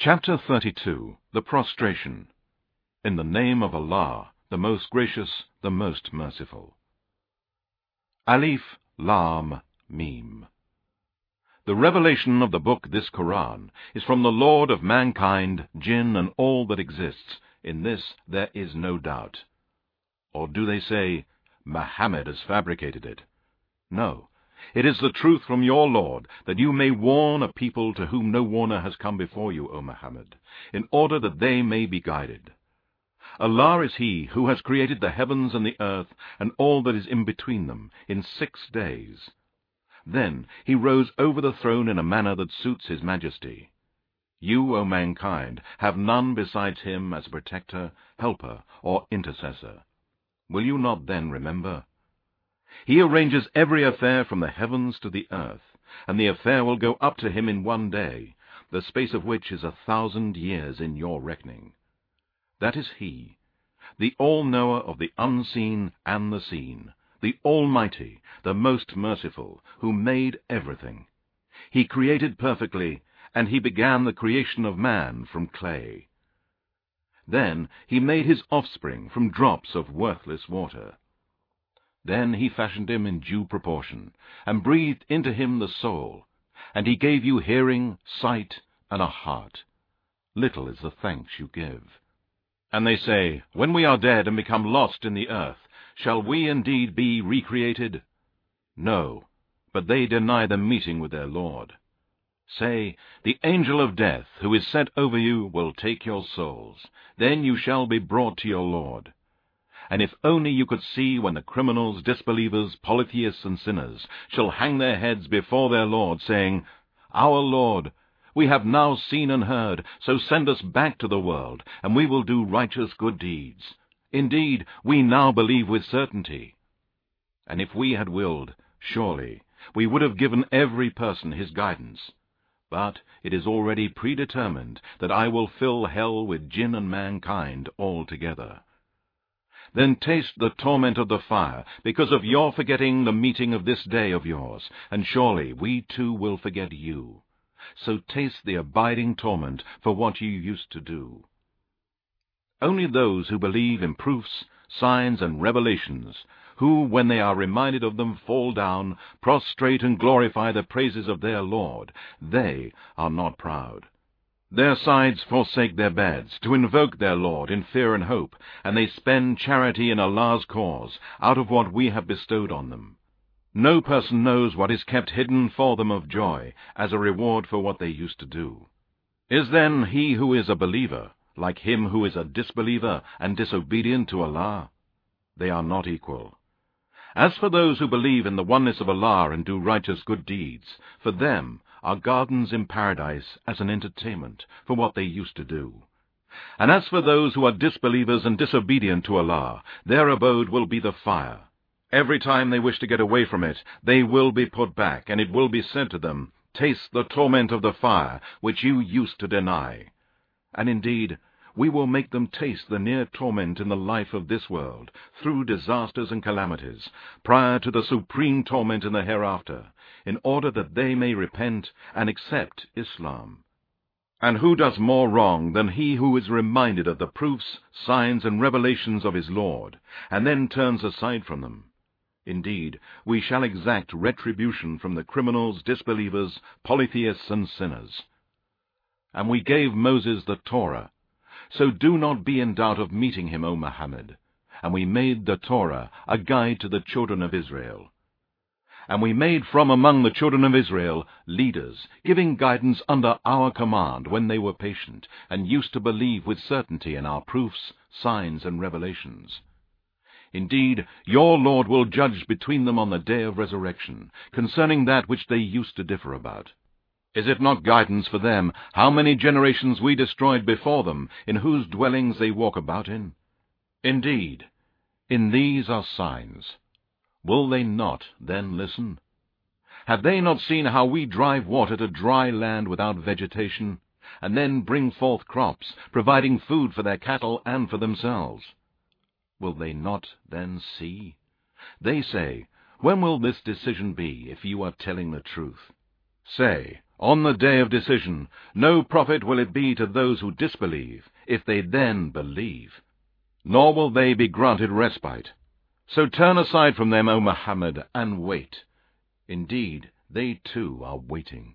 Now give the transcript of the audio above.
Chapter 32 The Prostration In the name of Allah, the most gracious, the most merciful. Alif Lam Mim. The revelation of the book, this Quran, is from the Lord of mankind, jinn, and all that exists. In this there is no doubt. Or do they say, Muhammad has fabricated it? No. It is the truth from your Lord, that you may warn a people to whom no warner has come before you, O Muhammad, in order that they may be guided. Allah is He who has created the heavens and the earth, and all that is in between them, in six days. Then He rose over the throne in a manner that suits His majesty. You, O mankind, have none besides Him as protector, helper, or intercessor. Will you not then remember? He arranges every affair from the heavens to the earth, and the affair will go up to him in one day, the space of which is a thousand years in your reckoning. That is he, the all-knower of the unseen and the seen, the Almighty, the most merciful, who made everything. He created perfectly, and he began the creation of man from clay. Then he made his offspring from drops of worthless water. Then he fashioned him in due proportion, and breathed into him the soul, and he gave you hearing, sight, and a heart. Little is the thanks you give. And they say, When we are dead and become lost in the earth, shall we indeed be recreated? No, but they deny the meeting with their Lord. Say, The angel of death, who is set over you, will take your souls. Then you shall be brought to your Lord. And if only you could see when the criminals, disbelievers, polytheists, and sinners shall hang their heads before their Lord, saying, Our Lord, we have now seen and heard, so send us back to the world, and we will do righteous good deeds. Indeed, we now believe with certainty. And if we had willed, surely, we would have given every person his guidance. But it is already predetermined that I will fill hell with jinn and mankind altogether. Then taste the torment of the fire, because of your forgetting the meeting of this day of yours, and surely we too will forget you. So taste the abiding torment for what you used to do. Only those who believe in proofs, signs, and revelations, who, when they are reminded of them, fall down, prostrate, and glorify the praises of their Lord, they are not proud. Their sides forsake their beds, to invoke their Lord in fear and hope, and they spend charity in Allah's cause, out of what we have bestowed on them. No person knows what is kept hidden for them of joy, as a reward for what they used to do. Is then he who is a believer, like him who is a disbeliever and disobedient to Allah? They are not equal. As for those who believe in the oneness of Allah and do righteous good deeds, for them are gardens in paradise as an entertainment for what they used to do. And as for those who are disbelievers and disobedient to Allah, their abode will be the fire. Every time they wish to get away from it, they will be put back, and it will be said to them, Taste the torment of the fire, which you used to deny. And indeed, we will make them taste the near torment in the life of this world, through disasters and calamities, prior to the supreme torment in the hereafter, in order that they may repent and accept Islam. And who does more wrong than he who is reminded of the proofs, signs, and revelations of his Lord, and then turns aside from them? Indeed, we shall exact retribution from the criminals, disbelievers, polytheists, and sinners. And we gave Moses the Torah, so do not be in doubt of meeting him, O Muhammad. And we made the Torah a guide to the children of Israel. And we made from among the children of Israel leaders, giving guidance under our command when they were patient, and used to believe with certainty in our proofs, signs, and revelations. Indeed, your Lord will judge between them on the day of resurrection, concerning that which they used to differ about. Is it not guidance for them how many generations we destroyed before them, in whose dwellings they walk about in? Indeed, in these are signs. Will they not then listen? Have they not seen how we drive water to dry land without vegetation, and then bring forth crops, providing food for their cattle and for themselves? Will they not then see? They say, When will this decision be, if you are telling the truth? Say, on the day of decision, no profit will it be to those who disbelieve, if they then believe. Nor will they be granted respite. So turn aside from them, O Muhammad, and wait. Indeed, they too are waiting.